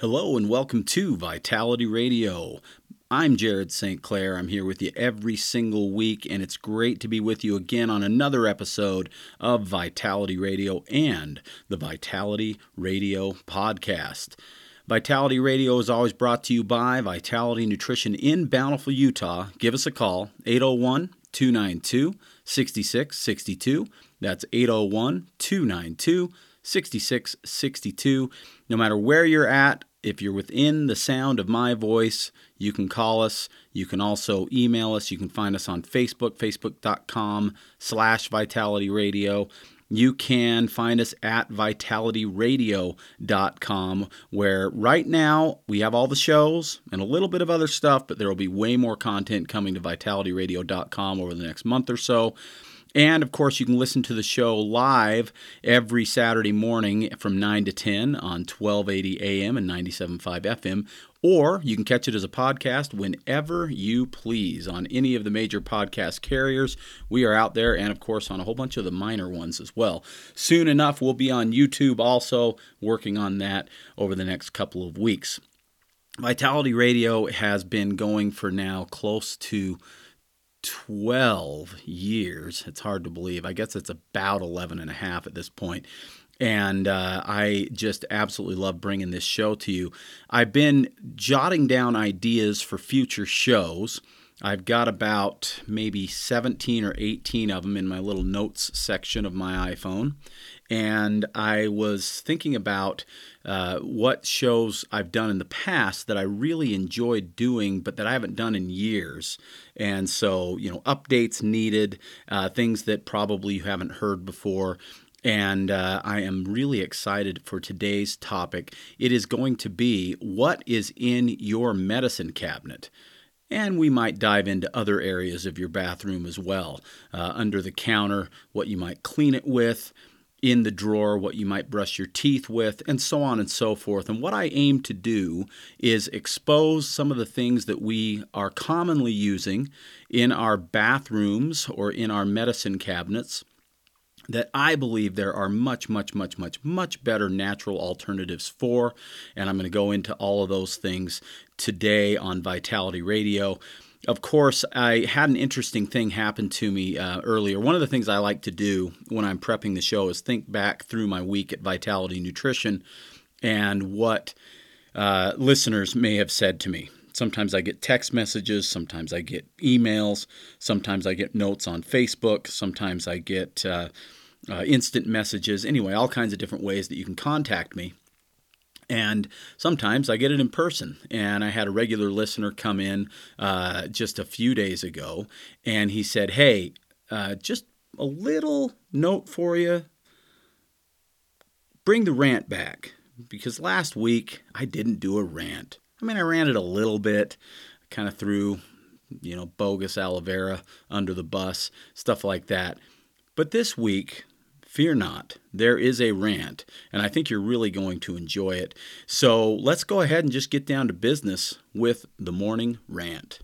Hello and welcome to Vitality Radio. I'm Jared St. Clair. I'm here with you every single week, and it's great to be with you again on another episode of Vitality Radio and the Vitality Radio Podcast. Vitality Radio is always brought to you by Vitality Nutrition in Bountiful, Utah. Give us a call, 801 292 6662. That's 801 292 6662. No matter where you're at, if you're within the sound of my voice, you can call us. You can also email us. You can find us on Facebook, facebook.com slash Vitality Radio. You can find us at vitalityradio.com, where right now we have all the shows and a little bit of other stuff, but there will be way more content coming to vitalityradio.com over the next month or so. And of course, you can listen to the show live every Saturday morning from 9 to 10 on 1280 AM and 97.5 FM. Or you can catch it as a podcast whenever you please on any of the major podcast carriers. We are out there, and of course, on a whole bunch of the minor ones as well. Soon enough, we'll be on YouTube also, working on that over the next couple of weeks. Vitality Radio has been going for now close to 12 years. It's hard to believe. I guess it's about 11 and a half at this point. And uh, I just absolutely love bringing this show to you. I've been jotting down ideas for future shows. I've got about maybe 17 or 18 of them in my little notes section of my iPhone. And I was thinking about uh, what shows I've done in the past that I really enjoyed doing, but that I haven't done in years. And so, you know, updates needed, uh, things that probably you haven't heard before. And uh, I am really excited for today's topic. It is going to be what is in your medicine cabinet. And we might dive into other areas of your bathroom as well. Uh, under the counter, what you might clean it with, in the drawer, what you might brush your teeth with, and so on and so forth. And what I aim to do is expose some of the things that we are commonly using in our bathrooms or in our medicine cabinets that I believe there are much, much, much, much, much better natural alternatives for. And I'm going to go into all of those things today on Vitality Radio. Of course, I had an interesting thing happen to me uh, earlier. One of the things I like to do when I'm prepping the show is think back through my week at Vitality Nutrition and what uh, listeners may have said to me. Sometimes I get text messages, sometimes I get emails, sometimes I get notes on Facebook, sometimes I get uh, uh, instant messages. Anyway, all kinds of different ways that you can contact me. And sometimes I get it in person. And I had a regular listener come in uh, just a few days ago, and he said, Hey, uh, just a little note for you. Bring the rant back. Because last week I didn't do a rant. I mean, I ranted a little bit, kind of threw, you know, bogus aloe vera under the bus, stuff like that. But this week, Fear not, there is a rant, and I think you're really going to enjoy it. So let's go ahead and just get down to business with the morning rant.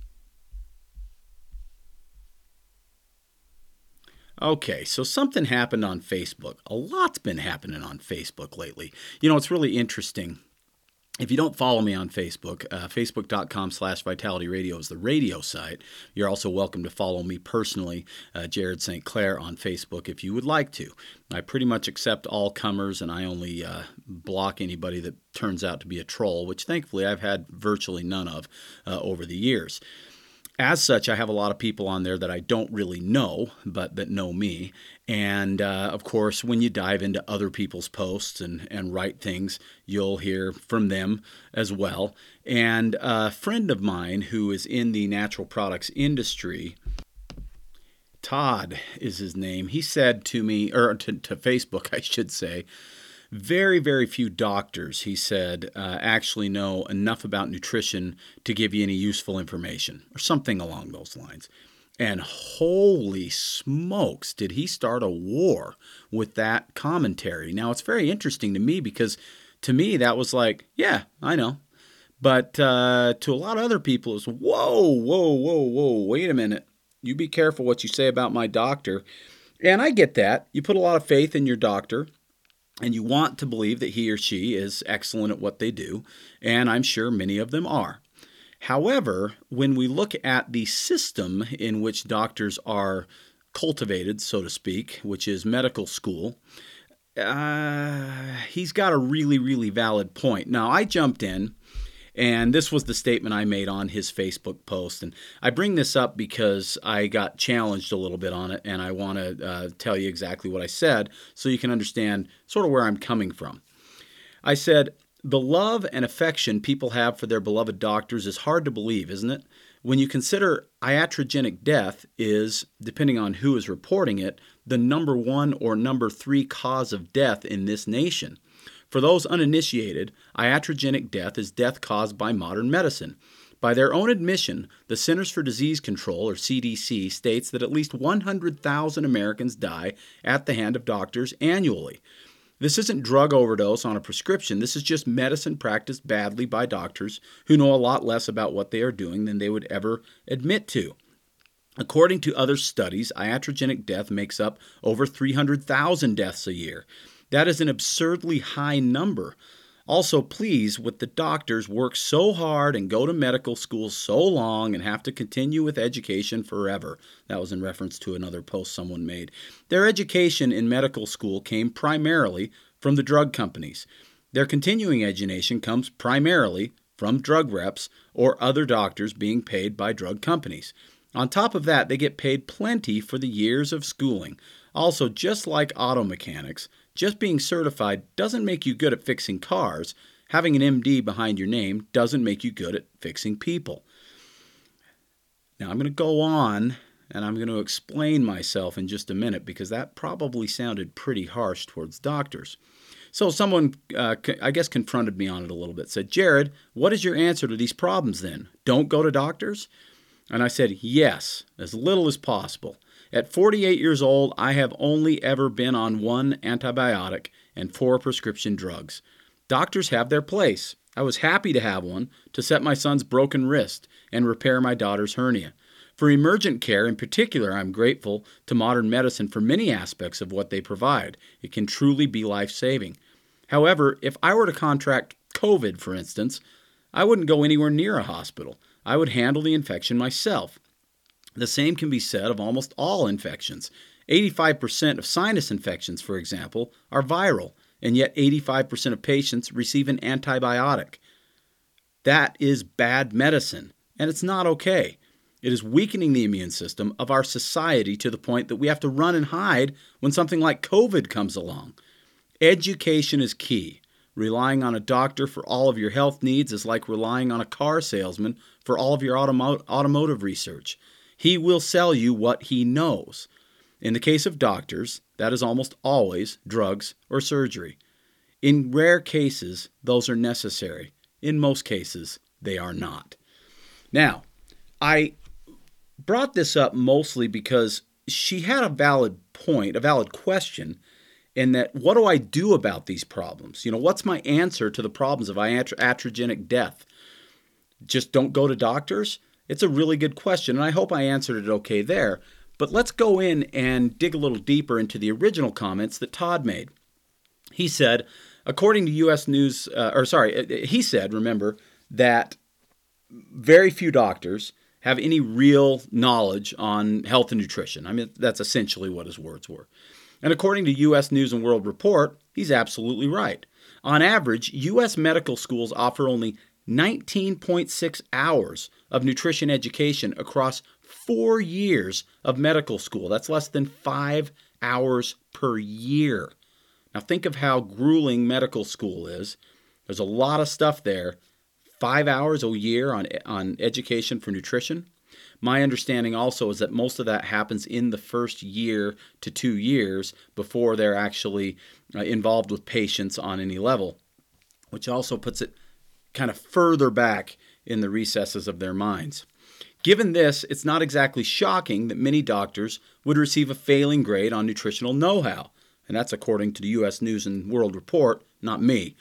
Okay, so something happened on Facebook. A lot's been happening on Facebook lately. You know, it's really interesting if you don't follow me on Facebook, uh, facebook.com slash vitality radio is the radio site. You're also welcome to follow me personally, uh, Jared St. Clair, on Facebook if you would like to. I pretty much accept all comers and I only uh, block anybody that turns out to be a troll, which thankfully I've had virtually none of uh, over the years as such, I have a lot of people on there that I don't really know, but that know me. And uh, of course, when you dive into other people's posts and, and write things, you'll hear from them as well. And a friend of mine who is in the natural products industry, Todd is his name, he said to me, or to, to Facebook, I should say, very, very few doctors, he said, uh, actually know enough about nutrition to give you any useful information or something along those lines. And holy smokes, did he start a war with that commentary? Now, it's very interesting to me because to me, that was like, yeah, I know. But uh, to a lot of other people, it's whoa, whoa, whoa, whoa, wait a minute. You be careful what you say about my doctor. And I get that. You put a lot of faith in your doctor and you want to believe that he or she is excellent at what they do, and I'm sure many of them are. However, when we look at the system in which doctors are cultivated, so to speak, which is medical school, uh, he's got a really, really valid point. Now, I jumped in, and this was the statement I made on his Facebook post. And I bring this up because I got challenged a little bit on it, and I want to uh, tell you exactly what I said so you can understand sort of where I'm coming from. I said, The love and affection people have for their beloved doctors is hard to believe, isn't it? When you consider iatrogenic death is, depending on who is reporting it, the number one or number three cause of death in this nation. For those uninitiated, iatrogenic death is death caused by modern medicine. By their own admission, the Centers for Disease Control, or CDC, states that at least 100,000 Americans die at the hand of doctors annually. This isn't drug overdose on a prescription. This is just medicine practiced badly by doctors who know a lot less about what they are doing than they would ever admit to. According to other studies, iatrogenic death makes up over 300,000 deaths a year. That is an absurdly high number. Also, please, with the doctors work so hard and go to medical school so long and have to continue with education forever. That was in reference to another post someone made. Their education in medical school came primarily from the drug companies. Their continuing education comes primarily from drug reps or other doctors being paid by drug companies. On top of that, they get paid plenty for the years of schooling. Also, just like auto mechanics, just being certified doesn't make you good at fixing cars. Having an MD behind your name doesn't make you good at fixing people. Now, I'm going to go on and I'm going to explain myself in just a minute because that probably sounded pretty harsh towards doctors. So, someone, uh, I guess, confronted me on it a little bit. Said, Jared, what is your answer to these problems then? Don't go to doctors? And I said, yes, as little as possible. At 48 years old, I have only ever been on one antibiotic and four prescription drugs. Doctors have their place. I was happy to have one to set my son's broken wrist and repair my daughter's hernia. For emergent care in particular, I'm grateful to modern medicine for many aspects of what they provide. It can truly be life saving. However, if I were to contract COVID, for instance, I wouldn't go anywhere near a hospital. I would handle the infection myself. The same can be said of almost all infections. 85% of sinus infections, for example, are viral, and yet 85% of patients receive an antibiotic. That is bad medicine, and it's not okay. It is weakening the immune system of our society to the point that we have to run and hide when something like COVID comes along. Education is key. Relying on a doctor for all of your health needs is like relying on a car salesman for all of your automo- automotive research. He will sell you what he knows. In the case of doctors, that is almost always drugs or surgery. In rare cases, those are necessary. In most cases, they are not. Now, I brought this up mostly because she had a valid point, a valid question, in that what do I do about these problems? You know, what's my answer to the problems of iatrogenic death? Just don't go to doctors? It's a really good question, and I hope I answered it okay there. But let's go in and dig a little deeper into the original comments that Todd made. He said, according to U.S. News, uh, or sorry, uh, he said, remember, that very few doctors have any real knowledge on health and nutrition. I mean, that's essentially what his words were. And according to U.S. News and World Report, he's absolutely right. On average, U.S. medical schools offer only 19.6 hours of nutrition education across four years of medical school. That's less than five hours per year. Now, think of how grueling medical school is. There's a lot of stuff there. Five hours a year on, on education for nutrition. My understanding also is that most of that happens in the first year to two years before they're actually uh, involved with patients on any level, which also puts it kind of further back in the recesses of their minds. Given this, it's not exactly shocking that many doctors would receive a failing grade on nutritional know how, and that's according to the U.S. News and World Report, not me.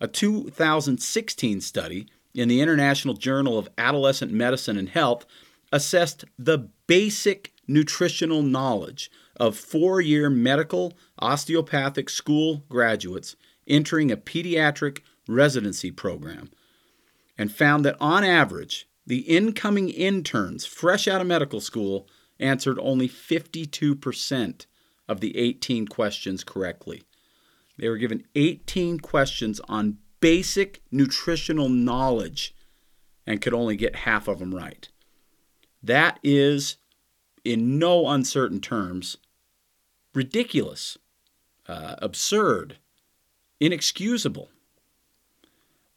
A 2016 study in the International Journal of Adolescent Medicine and Health assessed the basic nutritional knowledge of four year medical osteopathic school graduates entering a pediatric residency program and found that on average, the incoming interns fresh out of medical school answered only 52% of the 18 questions correctly. They were given 18 questions on basic nutritional knowledge and could only get half of them right. That is, in no uncertain terms, ridiculous, uh, absurd, inexcusable.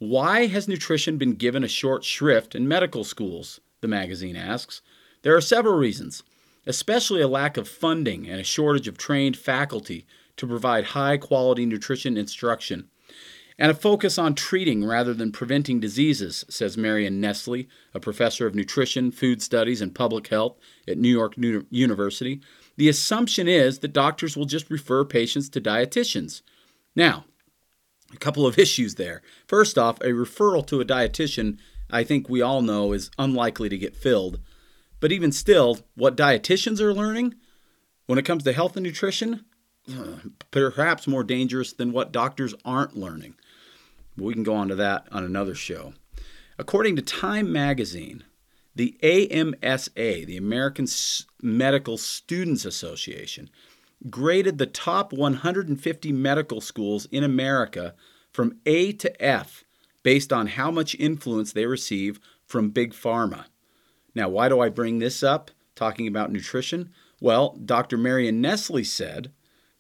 Why has nutrition been given a short shrift in medical schools? The magazine asks. There are several reasons, especially a lack of funding and a shortage of trained faculty to provide high quality nutrition instruction, and a focus on treating rather than preventing diseases, says Marion Nestle, a professor of nutrition, food studies, and public health at New York University. The assumption is that doctors will just refer patients to dietitians. Now, a couple of issues there. First off, a referral to a dietitian, I think we all know, is unlikely to get filled. But even still, what dietitians are learning when it comes to health and nutrition, uh, perhaps more dangerous than what doctors aren't learning. We can go on to that on another show. According to Time magazine, the AMSA, the American Medical Students Association, graded the top 150 medical schools in America from A to F based on how much influence they receive from Big Pharma. Now, why do I bring this up, talking about nutrition? Well, Dr. Marion Nestle said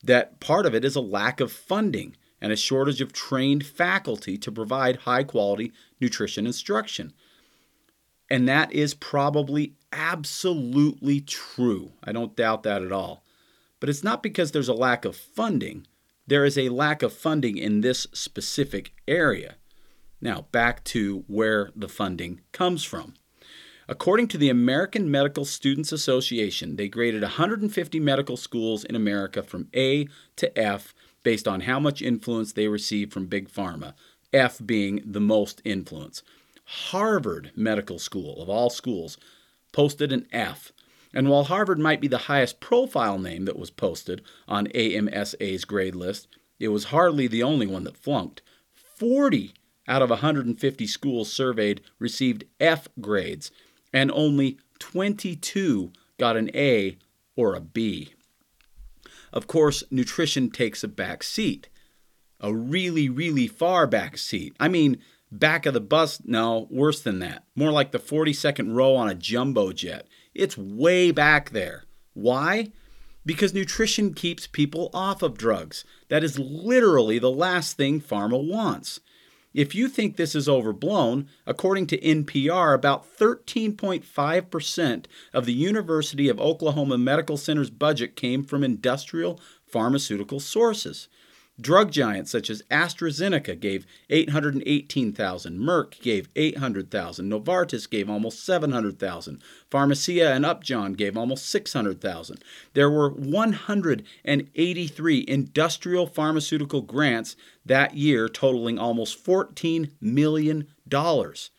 that part of it is a lack of funding and a shortage of trained faculty to provide high quality nutrition instruction. And that is probably absolutely true. I don't doubt that at all. But it's not because there's a lack of funding, there is a lack of funding in this specific area. Now, back to where the funding comes from. According to the American Medical Students Association, they graded 150 medical schools in America from A to F based on how much influence they received from Big Pharma, F being the most influence. Harvard Medical School, of all schools, posted an F and while Harvard might be the highest profile name that was posted on AMSA's grade list, it was hardly the only one that flunked. 40 out of 150 schools surveyed received F grades, and only 22 got an A or a B. Of course, nutrition takes a back seat. A really, really far back seat. I mean, back of the bus, no, worse than that. More like the 42nd row on a jumbo jet. It's way back there. Why? Because nutrition keeps people off of drugs. That is literally the last thing pharma wants. If you think this is overblown, according to NPR, about 13.5% of the University of Oklahoma Medical Center's budget came from industrial pharmaceutical sources. Drug giants such as AstraZeneca gave 818,000, Merck gave 800,000, Novartis gave almost 700,000, Pharmacia and Upjohn gave almost 600,000. There were 183 industrial pharmaceutical grants that year totaling almost 14 million dollars.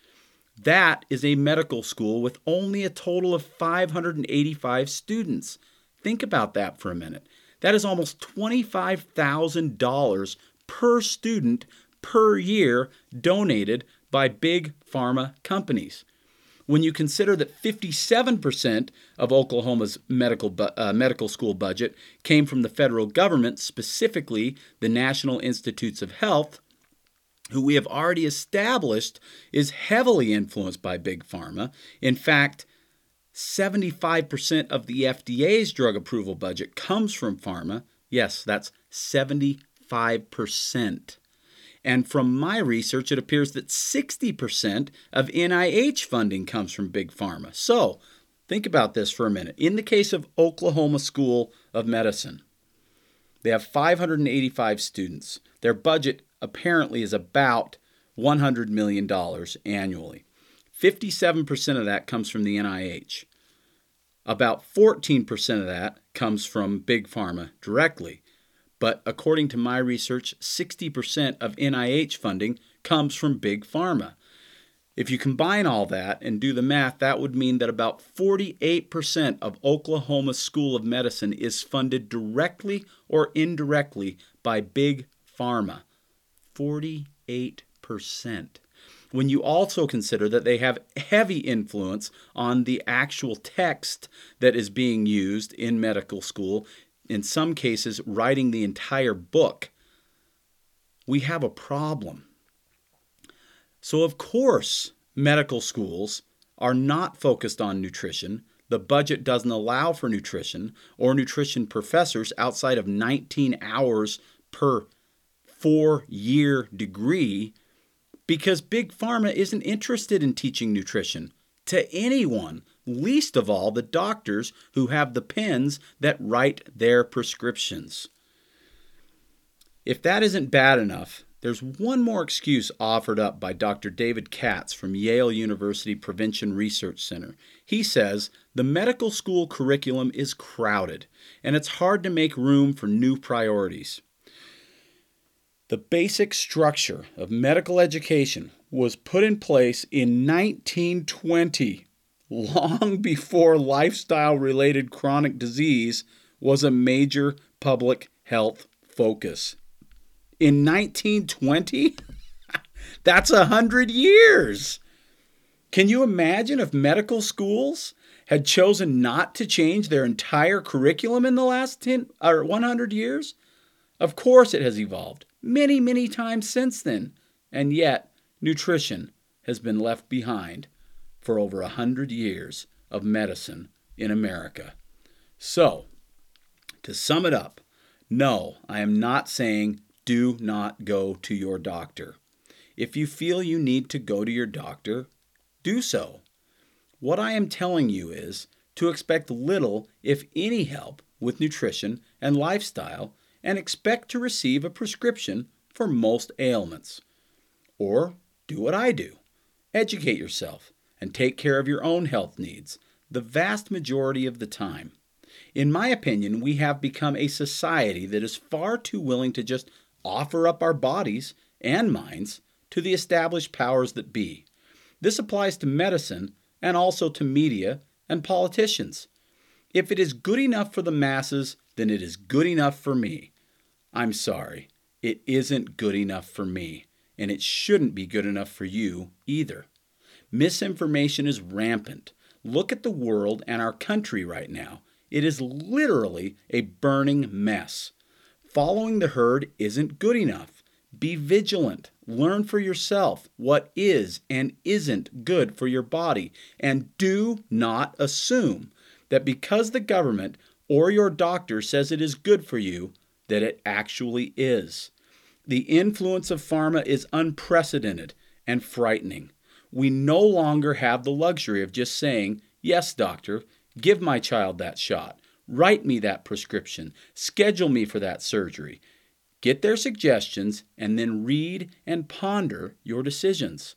That is a medical school with only a total of 585 students. Think about that for a minute. That is almost $25,000 per student per year donated by big pharma companies. When you consider that 57% of Oklahoma's medical, bu- uh, medical school budget came from the federal government, specifically the National Institutes of Health, who we have already established is heavily influenced by big pharma. In fact, 75% of the FDA's drug approval budget comes from pharma. Yes, that's 75%. And from my research, it appears that 60% of NIH funding comes from big pharma. So think about this for a minute. In the case of Oklahoma School of Medicine, they have 585 students. Their budget apparently is about $100 million annually. 57% of that comes from the NIH. About 14% of that comes from Big Pharma directly. But according to my research, 60% of NIH funding comes from Big Pharma. If you combine all that and do the math, that would mean that about 48% of Oklahoma School of Medicine is funded directly or indirectly by big pharma. 48%. When you also consider that they have heavy influence on the actual text that is being used in medical school, in some cases, writing the entire book, we have a problem. So, of course, medical schools are not focused on nutrition. The budget doesn't allow for nutrition or nutrition professors outside of 19 hours per four year degree because Big Pharma isn't interested in teaching nutrition to anyone, least of all the doctors who have the pens that write their prescriptions. If that isn't bad enough, there's one more excuse offered up by Dr. David Katz from Yale University Prevention Research Center. He says the medical school curriculum is crowded and it's hard to make room for new priorities. The basic structure of medical education was put in place in 1920, long before lifestyle related chronic disease was a major public health focus in 1920? That's a hundred years. Can you imagine if medical schools had chosen not to change their entire curriculum in the last 10 or 100 years? Of course, it has evolved many, many times since then, and yet nutrition has been left behind for over a hundred years of medicine in America. So, to sum it up, no, I am not saying do not go to your doctor. If you feel you need to go to your doctor, do so. What I am telling you is to expect little, if any, help with nutrition and lifestyle and expect to receive a prescription for most ailments. Or do what I do educate yourself and take care of your own health needs the vast majority of the time. In my opinion, we have become a society that is far too willing to just offer up our bodies and minds to the established powers that be. This applies to medicine and also to media and politicians. If it is good enough for the masses, then it is good enough for me. I'm sorry, it isn't good enough for me, and it shouldn't be good enough for you either. Misinformation is rampant. Look at the world and our country right now. It is literally a burning mess. Following the herd isn't good enough. Be vigilant. Learn for yourself what is and isn't good for your body. And do not assume that because the government or your doctor says it is good for you, that it actually is. The influence of pharma is unprecedented and frightening. We no longer have the luxury of just saying, Yes, doctor, give my child that shot. Write me that prescription. Schedule me for that surgery. Get their suggestions and then read and ponder your decisions.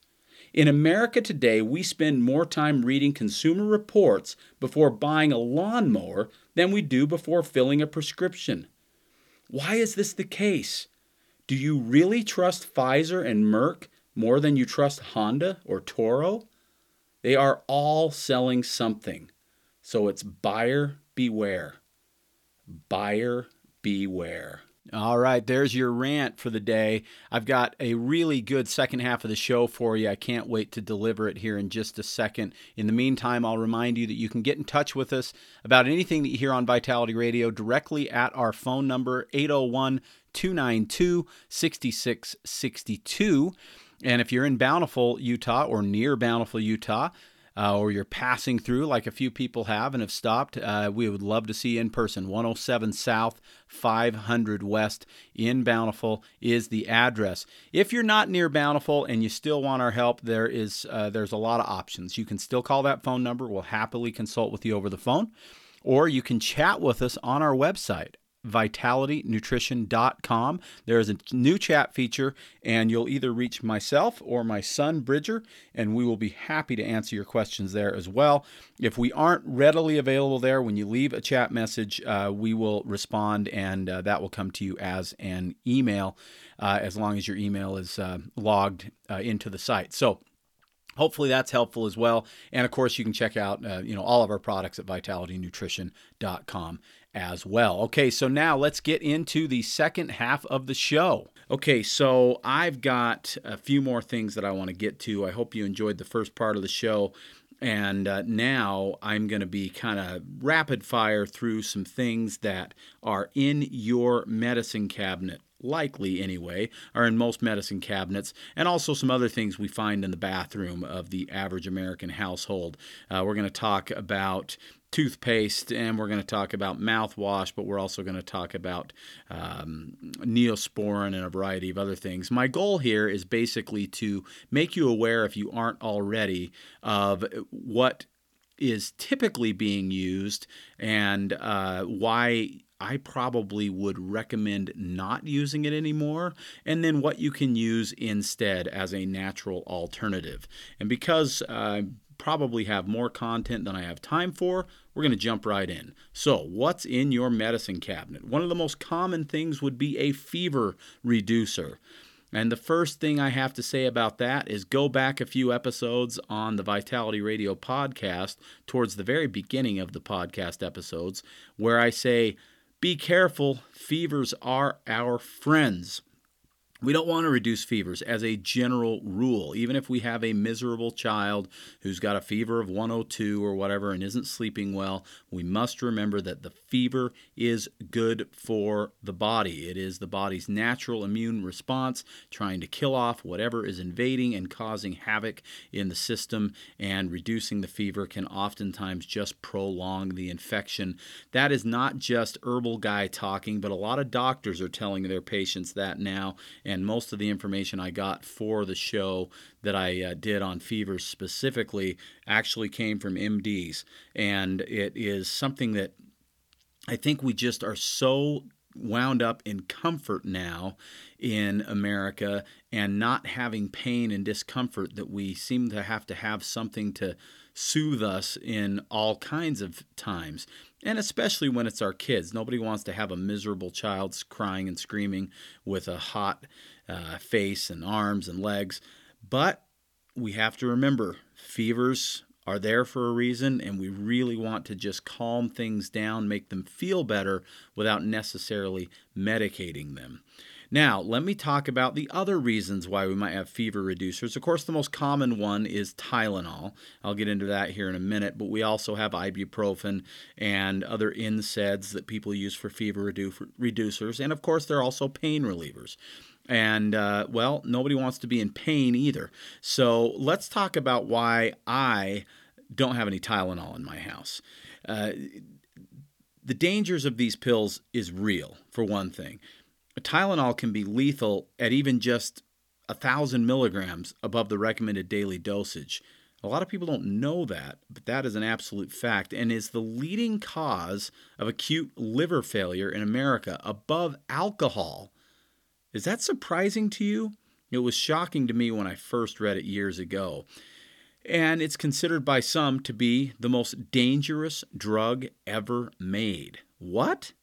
In America today, we spend more time reading consumer reports before buying a lawnmower than we do before filling a prescription. Why is this the case? Do you really trust Pfizer and Merck more than you trust Honda or Toro? They are all selling something. So it's buyer beware. Buyer beware. All right, there's your rant for the day. I've got a really good second half of the show for you. I can't wait to deliver it here in just a second. In the meantime, I'll remind you that you can get in touch with us about anything that you hear on Vitality Radio directly at our phone number, 801 292 6662. And if you're in Bountiful, Utah, or near Bountiful, Utah, uh, or you're passing through like a few people have and have stopped, uh, we would love to see you in person. 107 South, 500 West in Bountiful is the address. If you're not near Bountiful and you still want our help, there is uh, there's a lot of options. You can still call that phone number. We'll happily consult with you over the phone, or you can chat with us on our website vitalitynutrition.com. There is a new chat feature, and you'll either reach myself or my son, Bridger, and we will be happy to answer your questions there as well. If we aren't readily available there, when you leave a chat message, uh, we will respond, and uh, that will come to you as an email, uh, as long as your email is uh, logged uh, into the site. So, hopefully that's helpful as well and of course you can check out uh, you know all of our products at vitalitynutrition.com as well. Okay so now let's get into the second half of the show. Okay so i've got a few more things that i want to get to. I hope you enjoyed the first part of the show. And uh, now I'm going to be kind of rapid fire through some things that are in your medicine cabinet likely anyway, are in most medicine cabinets, and also some other things we find in the bathroom of the average American household. Uh, we're going to talk about toothpaste and we're going to talk about mouthwash, but we're also going to talk about um, neosporin and a variety of other things. My goal here is basically to make you aware, if you aren't already, of what is typically being used and uh, why I probably would recommend not using it anymore, and then what you can use instead as a natural alternative. And because I probably have more content than I have time for, we're going to jump right in. So, what's in your medicine cabinet? One of the most common things would be a fever reducer. And the first thing I have to say about that is go back a few episodes on the Vitality Radio podcast, towards the very beginning of the podcast episodes, where I say, be careful, fevers are our friends. We don't want to reduce fevers as a general rule. Even if we have a miserable child who's got a fever of 102 or whatever and isn't sleeping well, we must remember that the fever is good for the body. It is the body's natural immune response trying to kill off whatever is invading and causing havoc in the system, and reducing the fever can oftentimes just prolong the infection. That is not just herbal guy talking, but a lot of doctors are telling their patients that now. And most of the information I got for the show that I uh, did on fevers specifically actually came from MDs. And it is something that I think we just are so wound up in comfort now in America and not having pain and discomfort that we seem to have to have something to soothe us in all kinds of times. And especially when it's our kids. Nobody wants to have a miserable child crying and screaming with a hot uh, face and arms and legs. But we have to remember fevers are there for a reason, and we really want to just calm things down, make them feel better without necessarily medicating them. Now, let me talk about the other reasons why we might have fever reducers. Of course, the most common one is Tylenol. I'll get into that here in a minute, but we also have ibuprofen and other NSAIDs that people use for fever redu- reducers. And of course, there are also pain relievers. And uh, well, nobody wants to be in pain either. So let's talk about why I don't have any Tylenol in my house. Uh, the dangers of these pills is real, for one thing. Tylenol can be lethal at even just a thousand milligrams above the recommended daily dosage. A lot of people don't know that, but that is an absolute fact and is the leading cause of acute liver failure in America above alcohol. Is that surprising to you? It was shocking to me when I first read it years ago. And it's considered by some to be the most dangerous drug ever made. What?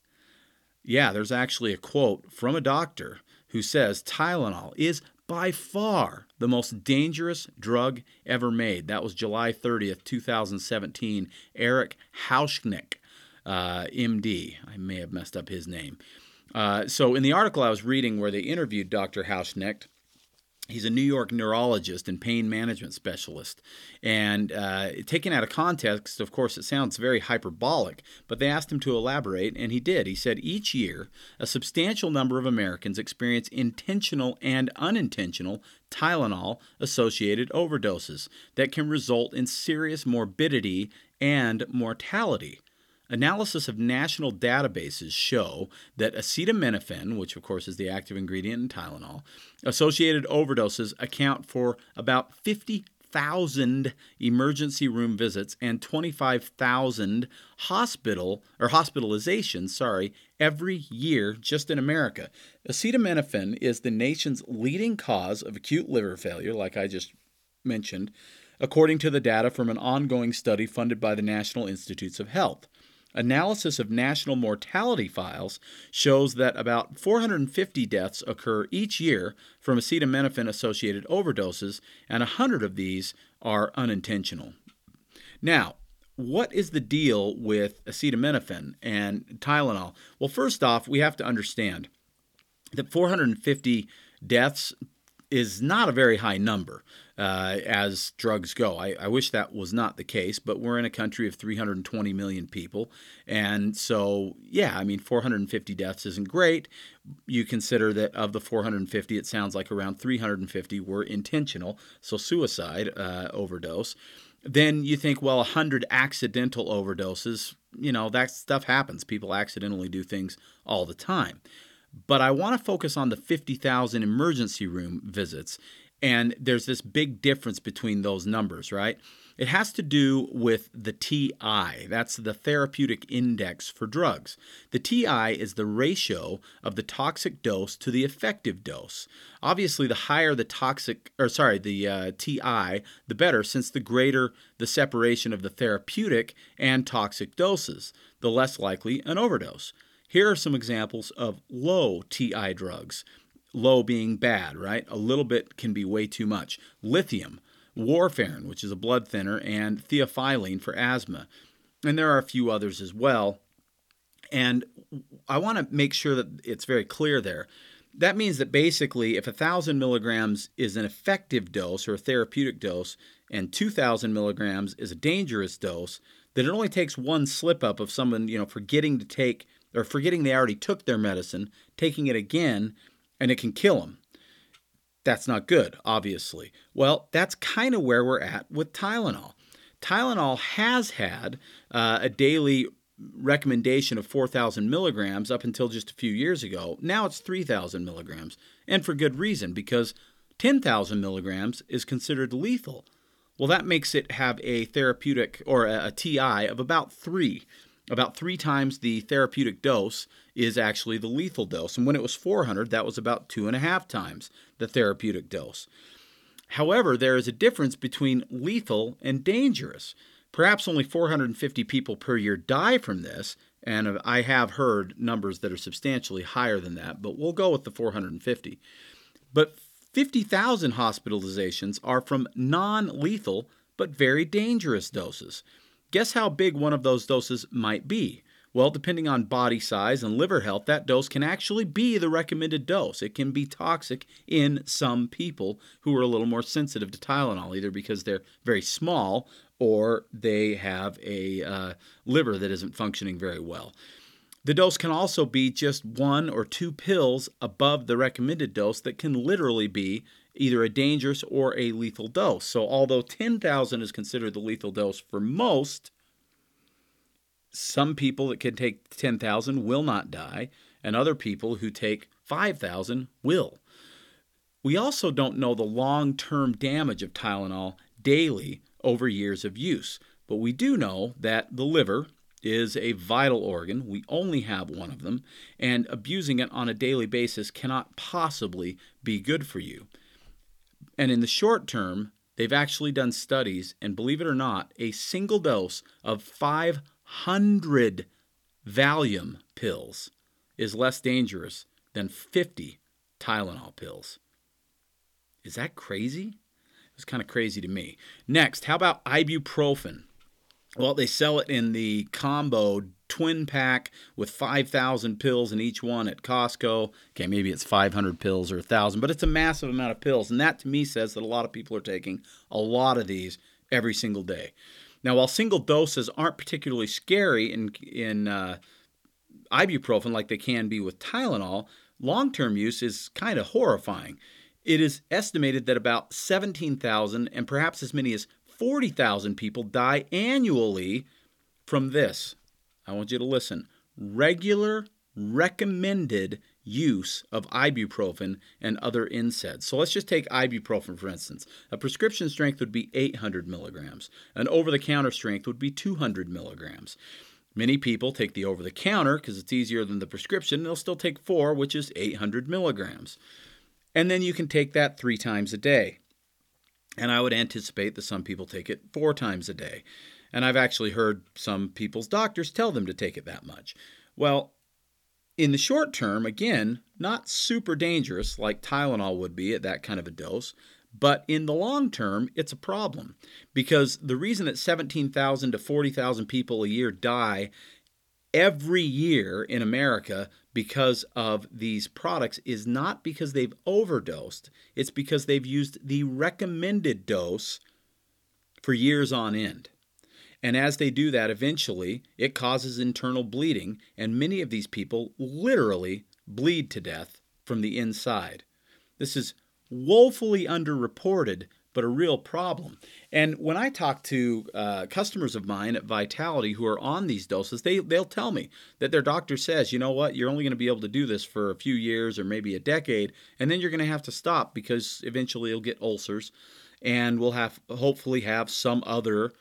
Yeah, there's actually a quote from a doctor who says Tylenol is by far the most dangerous drug ever made. That was July 30th, 2017. Eric Hauschnick, uh, MD. I may have messed up his name. Uh, so, in the article I was reading where they interviewed Dr. Hauschnecht, he's a New York neurologist and pain management specialist. And uh, taken out of context, of course, it sounds very hyperbolic, but they asked him to elaborate, and he did. He said each year, a substantial number of Americans experience intentional and unintentional Tylenol associated overdoses that can result in serious morbidity and mortality. Analysis of national databases show that acetaminophen, which of course is the active ingredient in Tylenol, associated overdoses account for about 50,000 emergency room visits and 25,000 hospital or hospitalizations, sorry, every year just in America. Acetaminophen is the nation's leading cause of acute liver failure, like I just mentioned, according to the data from an ongoing study funded by the National Institutes of Health. Analysis of national mortality files shows that about 450 deaths occur each year from acetaminophen associated overdoses, and 100 of these are unintentional. Now, what is the deal with acetaminophen and Tylenol? Well, first off, we have to understand that 450 deaths is not a very high number uh, as drugs go. I, I, wish that was not the case, but we're in a country of 320 million people. And so, yeah, I mean, 450 deaths isn't great. You consider that of the 450, it sounds like around 350 were intentional, so suicide uh, overdose. Then you think, well, 100 accidental overdoses, you know, that stuff happens. People accidentally do things all the time. But I want to focus on the 50,000 emergency room visits. And there's this big difference between those numbers, right? It has to do with the TI. That's the therapeutic index for drugs. The TI is the ratio of the toxic dose to the effective dose. Obviously, the higher the toxic, or sorry, the uh, TI, the better, since the greater the separation of the therapeutic and toxic doses, the less likely an overdose. Here are some examples of low TI drugs. Low being bad, right? A little bit can be way too much. Lithium, warfarin, which is a blood thinner, and theophylline for asthma. And there are a few others as well. And I want to make sure that it's very clear there. That means that basically, if 1,000 milligrams is an effective dose or a therapeutic dose, and 2,000 milligrams is a dangerous dose, then it only takes one slip up of someone, you know, forgetting to take or forgetting they already took their medicine, taking it again, and it can kill them. That's not good, obviously. Well, that's kind of where we're at with Tylenol. Tylenol has had uh, a daily recommendation of 4,000 milligrams up until just a few years ago. Now it's 3,000 milligrams, and for good reason, because 10,000 milligrams is considered lethal. Well, that makes it have a therapeutic or a, a TI of about three about three times the therapeutic dose is actually the lethal dose. And when it was 400, that was about two and a half times the therapeutic dose. However, there is a difference between lethal and dangerous. Perhaps only 450 people per year die from this, and I have heard numbers that are substantially higher than that, but we'll go with the 450. But 50,000 hospitalizations are from non lethal but very dangerous doses. Guess how big one of those doses might be? Well, depending on body size and liver health, that dose can actually be the recommended dose. It can be toxic in some people who are a little more sensitive to Tylenol, either because they're very small or they have a uh, liver that isn't functioning very well. The dose can also be just one or two pills above the recommended dose that can literally be either a dangerous or a lethal dose. So, although 10,000 is considered the lethal dose for most, some people that can take 10,000 will not die, and other people who take 5,000 will. We also don't know the long term damage of Tylenol daily over years of use, but we do know that the liver is a vital organ. We only have one of them, and abusing it on a daily basis cannot possibly be good for you. And in the short term, they've actually done studies, and believe it or not, a single dose of 500 Valium pills is less dangerous than 50 Tylenol pills. Is that crazy? It's kind of crazy to me. Next, how about ibuprofen? Well, they sell it in the combo twin pack with 5,000 pills in each one at Costco. Okay, maybe it's 500 pills or 1,000, but it's a massive amount of pills. And that to me says that a lot of people are taking a lot of these every single day. Now, while single doses aren't particularly scary in, in uh, ibuprofen like they can be with Tylenol, long term use is kind of horrifying. It is estimated that about 17,000 and perhaps as many as 40,000 people die annually from this. I want you to listen. Regular recommended use of ibuprofen and other NSAIDs. So let's just take ibuprofen for instance. A prescription strength would be 800 milligrams. An over-the-counter strength would be 200 milligrams. Many people take the over the counter because it's easier than the prescription. They'll still take four, which is 800 milligrams. And then you can take that three times a day. And I would anticipate that some people take it four times a day. And I've actually heard some people's doctors tell them to take it that much. Well, in the short term, again, not super dangerous like Tylenol would be at that kind of a dose, but in the long term, it's a problem because the reason that 17,000 to 40,000 people a year die every year in America because of these products is not because they've overdosed, it's because they've used the recommended dose for years on end. And as they do that, eventually it causes internal bleeding, and many of these people literally bleed to death from the inside. This is woefully underreported, but a real problem. And when I talk to uh, customers of mine at Vitality who are on these doses, they, they'll tell me that their doctor says, you know what, you're only going to be able to do this for a few years or maybe a decade, and then you're going to have to stop because eventually you'll get ulcers and we'll have hopefully have some other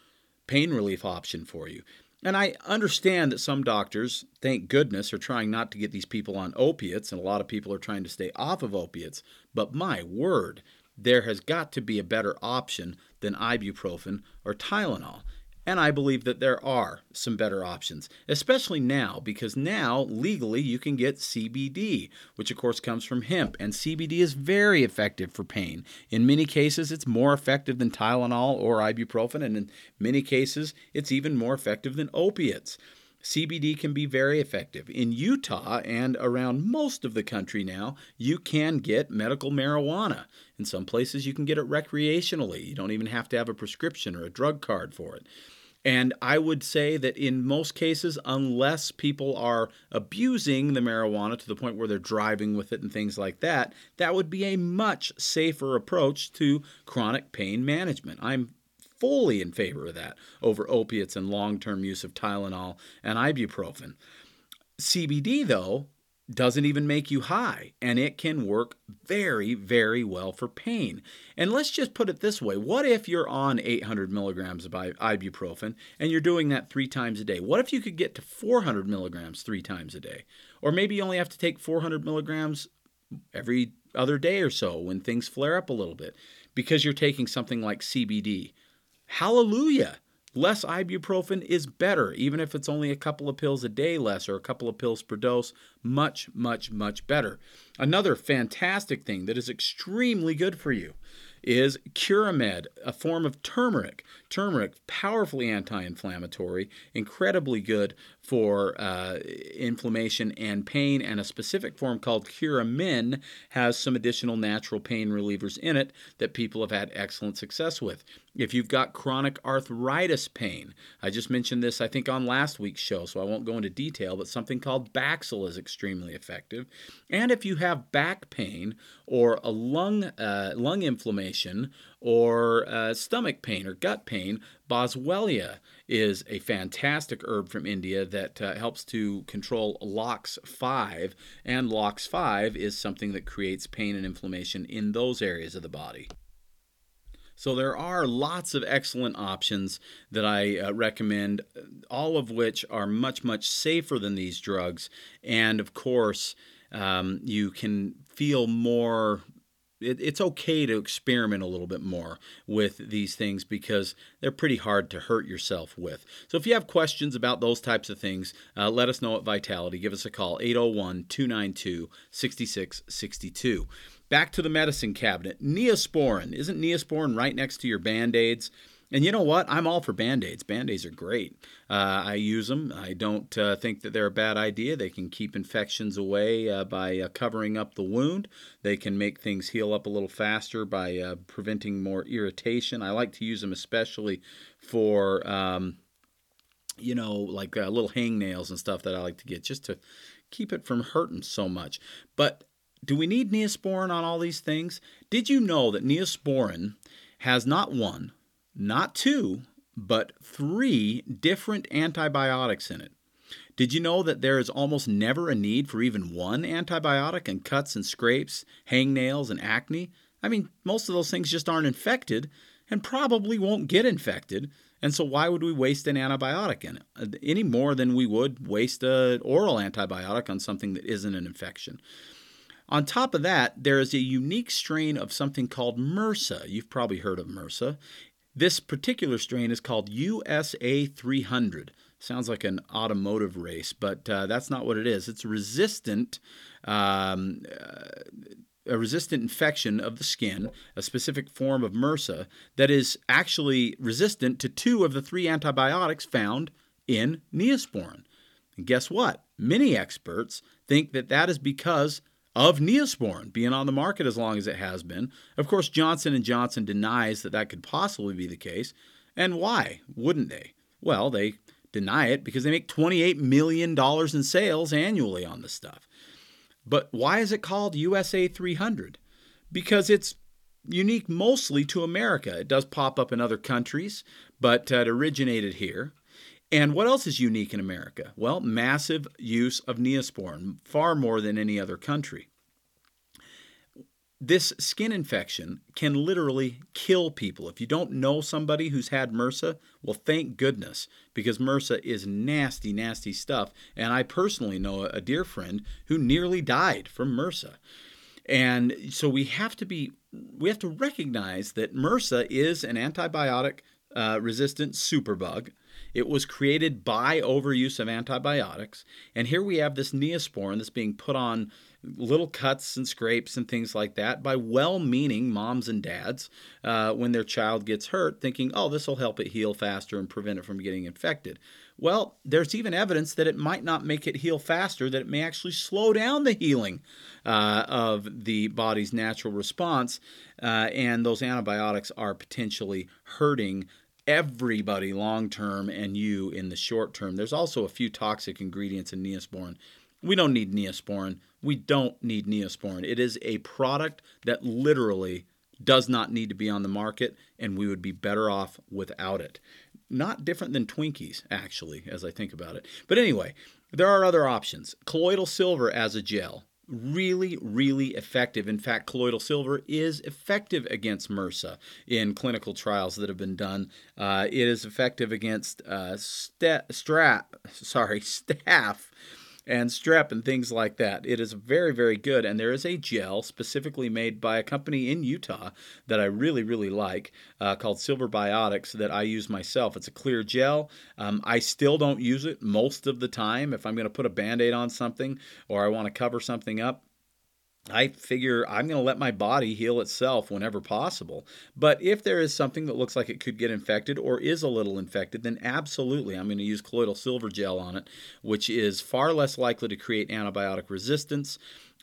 pain relief option for you. And I understand that some doctors, thank goodness, are trying not to get these people on opiates, and a lot of people are trying to stay off of opiates. But my word, there has got to be a better option than ibuprofen or Tylenol. And I believe that there are some better options, especially now, because now legally you can get CBD, which of course comes from hemp, and CBD is very effective for pain. In many cases, it's more effective than Tylenol or ibuprofen, and in many cases, it's even more effective than opiates. CBD can be very effective. In Utah and around most of the country now, you can get medical marijuana. In some places, you can get it recreationally. You don't even have to have a prescription or a drug card for it. And I would say that in most cases, unless people are abusing the marijuana to the point where they're driving with it and things like that, that would be a much safer approach to chronic pain management. I'm fully in favor of that over opiates and long term use of Tylenol and ibuprofen. CBD, though, doesn't even make you high, and it can work very, very well for pain. And let's just put it this way what if you're on 800 milligrams of ibuprofen and you're doing that three times a day? What if you could get to 400 milligrams three times a day? Or maybe you only have to take 400 milligrams every other day or so when things flare up a little bit because you're taking something like CBD Hallelujah! Less ibuprofen is better, even if it's only a couple of pills a day less or a couple of pills per dose. Much, much, much better. Another fantastic thing that is extremely good for you is Curamed, a form of turmeric. Turmeric, powerfully anti inflammatory, incredibly good for uh, inflammation and pain, and a specific form called Curamin has some additional natural pain relievers in it that people have had excellent success with. If you've got chronic arthritis pain, I just mentioned this, I think, on last week's show, so I won't go into detail, but something called Baxil is extremely effective. And if you have back pain or a lung, uh, lung inflammation or uh, stomach pain or gut pain, Boswellia is a fantastic herb from India that uh, helps to control LOX5, and LOX5 is something that creates pain and inflammation in those areas of the body. So there are lots of excellent options that I uh, recommend, all of which are much, much safer than these drugs. And of course, um, you can feel more it, it's okay to experiment a little bit more with these things because they're pretty hard to hurt yourself with. So if you have questions about those types of things, uh, let us know at Vitality. Give us a call, 801 292 6662. Back to the medicine cabinet. Neosporin. Isn't Neosporin right next to your band aids? And you know what? I'm all for band aids. Band aids are great. Uh, I use them. I don't uh, think that they're a bad idea. They can keep infections away uh, by uh, covering up the wound. They can make things heal up a little faster by uh, preventing more irritation. I like to use them especially for, um, you know, like uh, little hangnails and stuff that I like to get just to keep it from hurting so much. But do we need Neosporin on all these things? Did you know that Neosporin has not one, not two, but three different antibiotics in it. Did you know that there is almost never a need for even one antibiotic in cuts and scrapes, hangnails, and acne? I mean, most of those things just aren't infected and probably won't get infected. And so, why would we waste an antibiotic in it any more than we would waste an oral antibiotic on something that isn't an infection? On top of that, there is a unique strain of something called MRSA. You've probably heard of MRSA. This particular strain is called USA 300. Sounds like an automotive race, but uh, that's not what it is. It's resistant. Um, uh, a resistant infection of the skin, a specific form of MRSA, that is actually resistant to two of the three antibiotics found in Neosporin. And guess what? Many experts think that that is because of Neosporin being on the market as long as it has been. Of course, Johnson & Johnson denies that that could possibly be the case. And why wouldn't they? Well, they deny it because they make $28 million in sales annually on this stuff. But why is it called USA 300? Because it's unique mostly to America. It does pop up in other countries, but it originated here. And what else is unique in America? Well, massive use of Neosporin, far more than any other country. This skin infection can literally kill people. If you don't know somebody who's had MRSA, well, thank goodness, because MRSA is nasty, nasty stuff. And I personally know a dear friend who nearly died from MRSA. And so we have to be, we have to recognize that MRSA is an antibiotic uh, resistant superbug. It was created by overuse of antibiotics. And here we have this neosporin that's being put on little cuts and scrapes and things like that by well meaning moms and dads uh, when their child gets hurt, thinking, oh, this will help it heal faster and prevent it from getting infected. Well, there's even evidence that it might not make it heal faster, that it may actually slow down the healing uh, of the body's natural response, uh, and those antibiotics are potentially hurting everybody long term and you in the short term. There's also a few toxic ingredients in Neosporin. We don't need Neosporin. We don't need Neosporin. It is a product that literally does not need to be on the market, and we would be better off without it. Not different than Twinkies, actually, as I think about it. But anyway, there are other options. Colloidal silver as a gel really, really effective. In fact, colloidal silver is effective against MRSA in clinical trials that have been done. Uh, it is effective against uh, st- strap, sorry, staph and strep and things like that. It is very, very good. And there is a gel specifically made by a company in Utah that I really, really like uh, called Silver Biotics that I use myself. It's a clear gel. Um, I still don't use it most of the time. If I'm going to put a band aid on something or I want to cover something up, I figure I'm going to let my body heal itself whenever possible. But if there is something that looks like it could get infected or is a little infected, then absolutely I'm going to use colloidal silver gel on it, which is far less likely to create antibiotic resistance.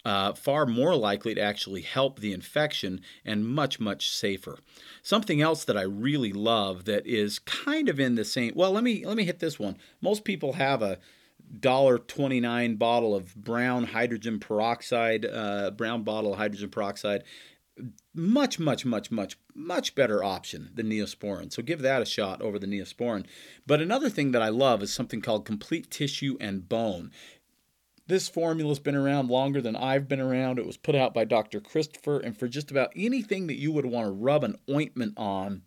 Uh, far more likely to actually help the infection and much much safer something else that i really love that is kind of in the same well let me let me hit this one most people have a dollar twenty nine bottle of brown hydrogen peroxide, uh, brown bottle of hydrogen peroxide. Much, much, much, much, much better option than Neosporin. So give that a shot over the Neosporin. But another thing that I love is something called Complete Tissue and Bone. This formula's been around longer than I've been around. It was put out by Dr. Christopher, and for just about anything that you would want to rub an ointment on,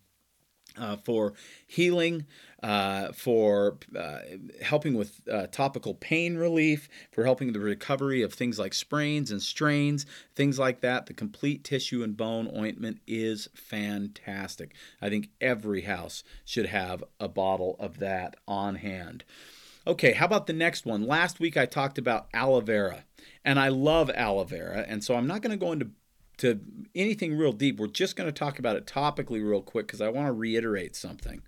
uh, for healing, uh, for uh, helping with uh, topical pain relief, for helping the recovery of things like sprains and strains, things like that. The complete tissue and bone ointment is fantastic. I think every house should have a bottle of that on hand. Okay, how about the next one? Last week I talked about aloe vera, and I love aloe vera, and so I'm not going to go into to anything real deep. We're just going to talk about it topically real quick because I want to reiterate something.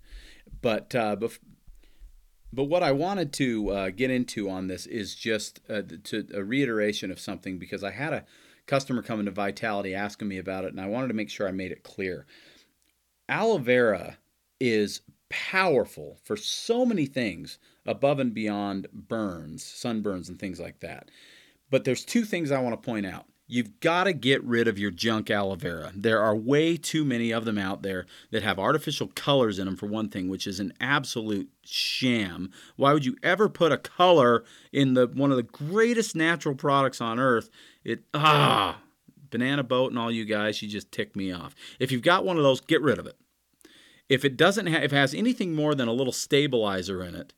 But uh, bef- but what I wanted to uh, get into on this is just uh, to a reiteration of something because I had a customer come into Vitality asking me about it, and I wanted to make sure I made it clear. Aloe vera is powerful for so many things above and beyond burns, sunburns, and things like that. But there's two things I want to point out. You've got to get rid of your junk aloe vera. There are way too many of them out there that have artificial colors in them, for one thing, which is an absolute sham. Why would you ever put a color in the one of the greatest natural products on earth? It ah, banana boat and all you guys, you just tick me off. If you've got one of those, get rid of it. If it doesn't have, if it has anything more than a little stabilizer in it,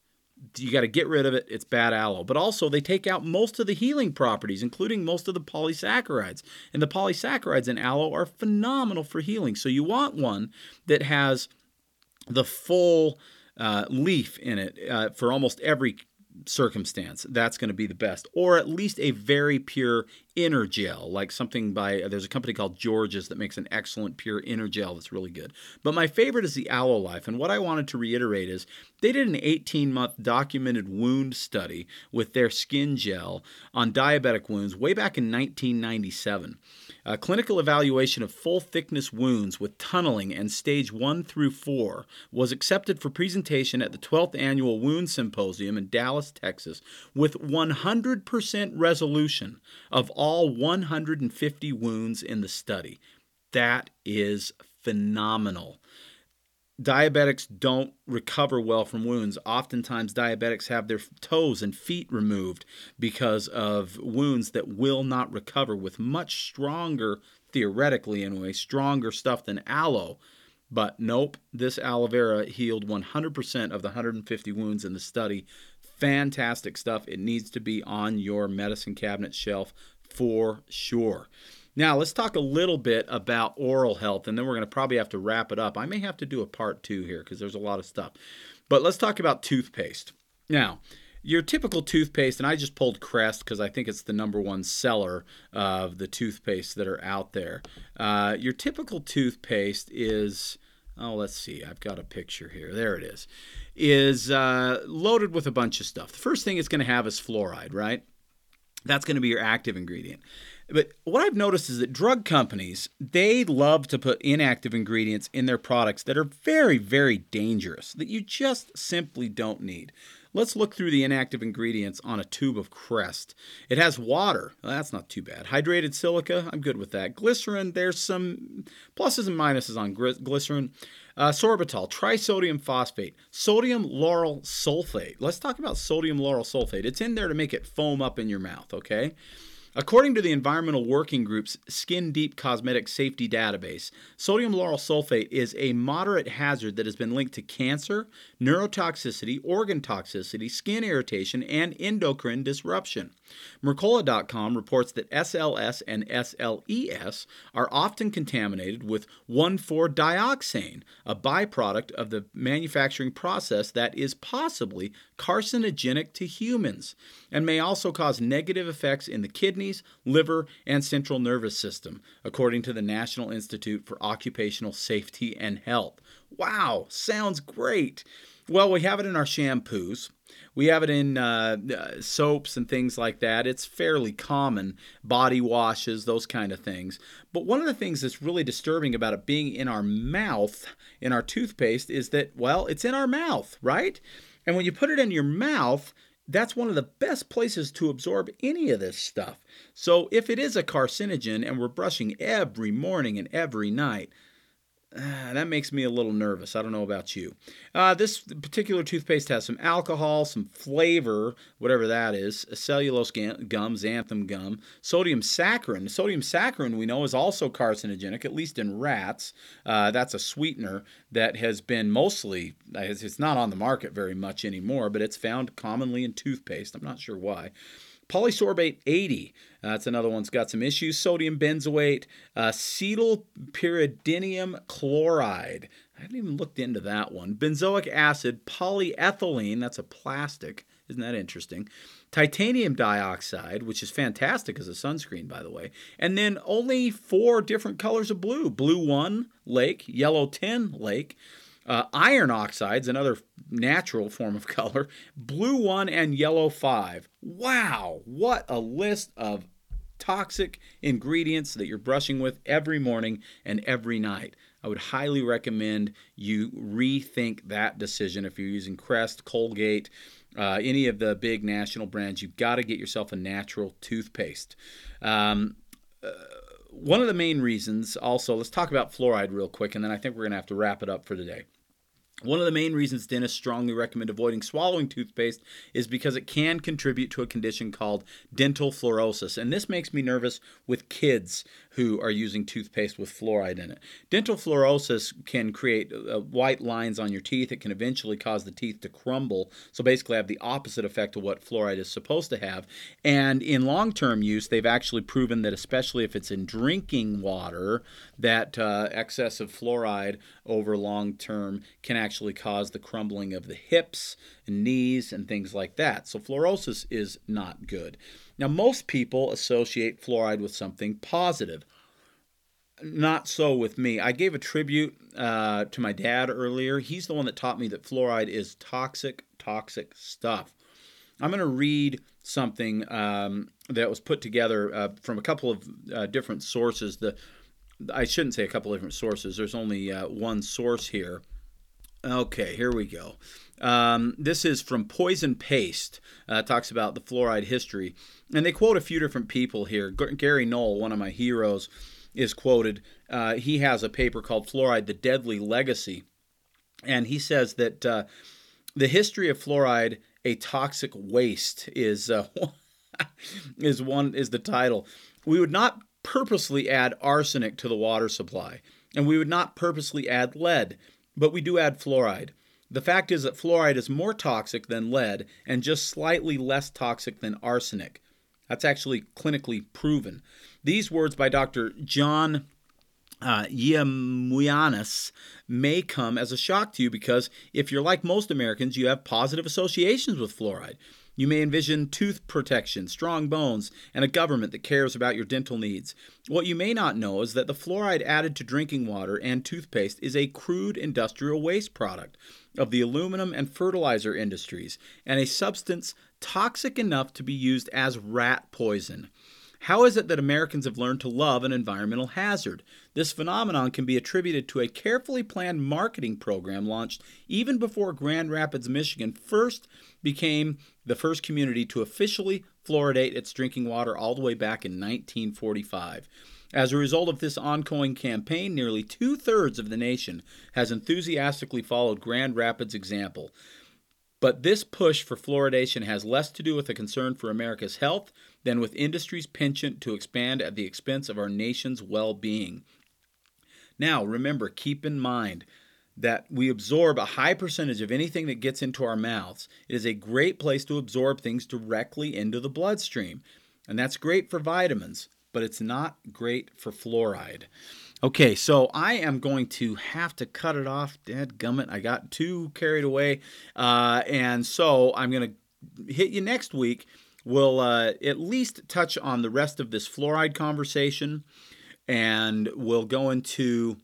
you got to get rid of it. It's bad aloe. But also, they take out most of the healing properties, including most of the polysaccharides. And the polysaccharides in aloe are phenomenal for healing. So you want one that has the full uh, leaf in it uh, for almost every circumstance, that's going to be the best. Or at least a very pure inner gel, like something by, there's a company called George's that makes an excellent pure inner gel that's really good. But my favorite is the Aloe Life. And what I wanted to reiterate is they did an 18 month documented wound study with their skin gel on diabetic wounds way back in 1997. A clinical evaluation of full thickness wounds with tunneling and stage 1 through 4 was accepted for presentation at the 12th Annual Wound Symposium in Dallas, Texas, with 100% resolution of all 150 wounds in the study. That is phenomenal diabetics don't recover well from wounds. Oftentimes, diabetics have their toes and feet removed because of wounds that will not recover with much stronger, theoretically anyway, stronger stuff than aloe. But nope, this aloe vera healed 100% of the 150 wounds in the study. Fantastic stuff. It needs to be on your medicine cabinet shelf for sure. Now, let's talk a little bit about oral health, and then we're going to probably have to wrap it up. I may have to do a part two here because there's a lot of stuff. But let's talk about toothpaste. Now, your typical toothpaste, and I just pulled Crest because I think it's the number one seller of the toothpaste that are out there. Uh, your typical toothpaste is, oh, let's see, I've got a picture here. There it is. Is uh, loaded with a bunch of stuff. The first thing it's going to have is fluoride, right? That's going to be your active ingredient. But what I've noticed is that drug companies, they love to put inactive ingredients in their products that are very, very dangerous, that you just simply don't need. Let's look through the inactive ingredients on a tube of Crest. It has water. Well, that's not too bad. Hydrated silica. I'm good with that. Glycerin. There's some pluses and minuses on glycerin. Uh, sorbitol, trisodium phosphate, sodium lauryl sulfate. Let's talk about sodium lauryl sulfate. It's in there to make it foam up in your mouth, okay? According to the Environmental Working Group's Skin Deep Cosmetic Safety Database, sodium lauryl sulfate is a moderate hazard that has been linked to cancer, neurotoxicity, organ toxicity, skin irritation, and endocrine disruption. Mercola.com reports that SLS and SLES are often contaminated with 1,4-dioxane, a byproduct of the manufacturing process that is possibly carcinogenic to humans and may also cause negative effects in the kidneys, liver, and central nervous system, according to the National Institute for Occupational Safety and Health. Wow, sounds great. Well, we have it in our shampoos. We have it in uh, uh, soaps and things like that. It's fairly common, body washes, those kind of things. But one of the things that's really disturbing about it being in our mouth, in our toothpaste, is that, well, it's in our mouth, right? And when you put it in your mouth, that's one of the best places to absorb any of this stuff. So if it is a carcinogen and we're brushing every morning and every night, uh, that makes me a little nervous. I don't know about you. Uh, this particular toothpaste has some alcohol, some flavor, whatever that is, cellulose gum, xanthan gum, sodium saccharin. Sodium saccharin, we know, is also carcinogenic, at least in rats. Uh, that's a sweetener that has been mostly, it's not on the market very much anymore, but it's found commonly in toothpaste. I'm not sure why. Polysorbate 80, uh, that's another one's got some issues. Sodium benzoate, uh, cetylpyridinium chloride. I haven't even looked into that one. Benzoic acid, polyethylene, that's a plastic. Isn't that interesting? Titanium dioxide, which is fantastic as a sunscreen, by the way. And then only four different colors of blue blue 1, lake, yellow 10, lake. Uh, iron oxides, another natural form of color, blue 1 and yellow 5. Wow, what a list of toxic ingredients that you're brushing with every morning and every night. I would highly recommend you rethink that decision if you're using Crest, Colgate, uh, any of the big national brands. You've got to get yourself a natural toothpaste. Um, uh, one of the main reasons, also, let's talk about fluoride real quick, and then I think we're going to have to wrap it up for today. One of the main reasons dentists strongly recommend avoiding swallowing toothpaste is because it can contribute to a condition called dental fluorosis. And this makes me nervous with kids who are using toothpaste with fluoride in it. Dental fluorosis can create uh, white lines on your teeth. It can eventually cause the teeth to crumble. So basically, have the opposite effect of what fluoride is supposed to have. And in long term use, they've actually proven that, especially if it's in drinking water, that uh, excess of fluoride over long term can actually cause the crumbling of the hips and knees and things like that. So, fluorosis is not good. Now, most people associate fluoride with something positive. Not so with me. I gave a tribute uh, to my dad earlier. He's the one that taught me that fluoride is toxic, toxic stuff. I'm going to read something um, that was put together uh, from a couple of uh, different sources. The I shouldn't say a couple of different sources. There's only uh, one source here. Okay, here we go. Um, this is from Poison Paste. Uh, talks about the fluoride history, and they quote a few different people here. G- Gary Null, one of my heroes, is quoted. Uh, he has a paper called "Fluoride: The Deadly Legacy," and he says that uh, the history of fluoride, a toxic waste, is uh, is one is the title. We would not purposely add arsenic to the water supply, and we would not purposely add lead, but we do add fluoride. The fact is that fluoride is more toxic than lead and just slightly less toxic than arsenic. That's actually clinically proven. These words by Dr. John uh, may come as a shock to you because if you're like most Americans, you have positive associations with fluoride. You may envision tooth protection, strong bones, and a government that cares about your dental needs. What you may not know is that the fluoride added to drinking water and toothpaste is a crude industrial waste product of the aluminum and fertilizer industries, and a substance toxic enough to be used as rat poison. How is it that Americans have learned to love an environmental hazard? This phenomenon can be attributed to a carefully planned marketing program launched even before Grand Rapids, Michigan first became the first community to officially fluoridate its drinking water all the way back in 1945. As a result of this ongoing campaign, nearly two thirds of the nation has enthusiastically followed Grand Rapids' example. But this push for fluoridation has less to do with a concern for America's health than with industry's penchant to expand at the expense of our nation's well being. Now, remember, keep in mind that we absorb a high percentage of anything that gets into our mouths. It is a great place to absorb things directly into the bloodstream. And that's great for vitamins, but it's not great for fluoride. Okay, so I am going to have to cut it off. Dead gummit, I got too carried away. Uh, and so I'm going to hit you next week. We'll uh, at least touch on the rest of this fluoride conversation, and we'll go into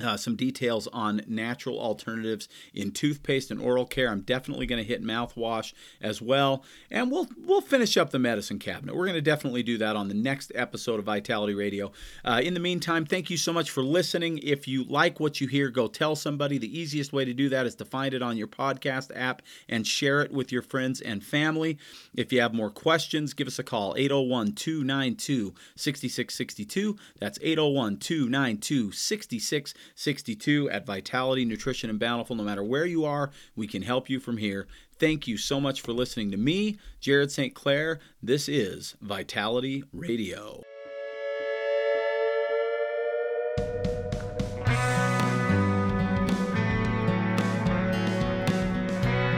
uh, some details on natural alternatives in toothpaste and oral care. I'm definitely going to hit mouthwash as well, and we'll we'll finish up the medicine cabinet. We're going to definitely do that on the next episode of Vitality Radio. Uh, in the meantime, thank you so much for listening. If you like what you hear, go tell somebody. The easiest way to do that is to find it on your podcast app and share it with your friends and family. If you have more questions, give us a call 801 292 6662. That's 801 292 6662. 62 at Vitality Nutrition and Bountiful. No matter where you are, we can help you from here. Thank you so much for listening to me, Jared St. Clair. This is Vitality Radio.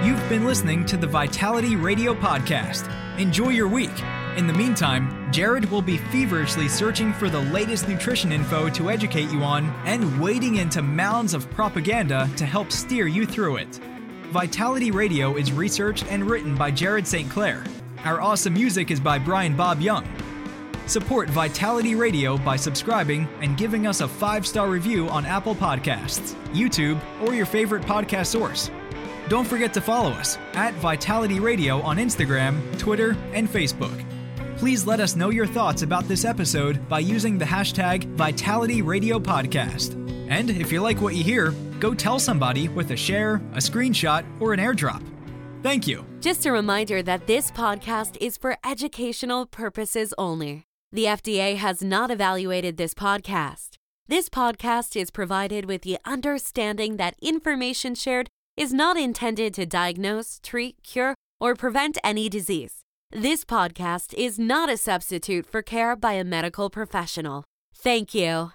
You've been listening to the Vitality Radio Podcast. Enjoy your week. In the meantime, Jared will be feverishly searching for the latest nutrition info to educate you on and wading into mounds of propaganda to help steer you through it. Vitality Radio is researched and written by Jared St. Clair. Our awesome music is by Brian Bob Young. Support Vitality Radio by subscribing and giving us a five star review on Apple Podcasts, YouTube, or your favorite podcast source. Don't forget to follow us at Vitality Radio on Instagram, Twitter, and Facebook please let us know your thoughts about this episode by using the hashtag Vitality Radio Podcast. And if you like what you hear, go tell somebody with a share, a screenshot, or an airdrop. Thank you. Just a reminder that this podcast is for educational purposes only. The FDA has not evaluated this podcast. This podcast is provided with the understanding that information shared is not intended to diagnose, treat, cure, or prevent any disease. This podcast is not a substitute for care by a medical professional. Thank you.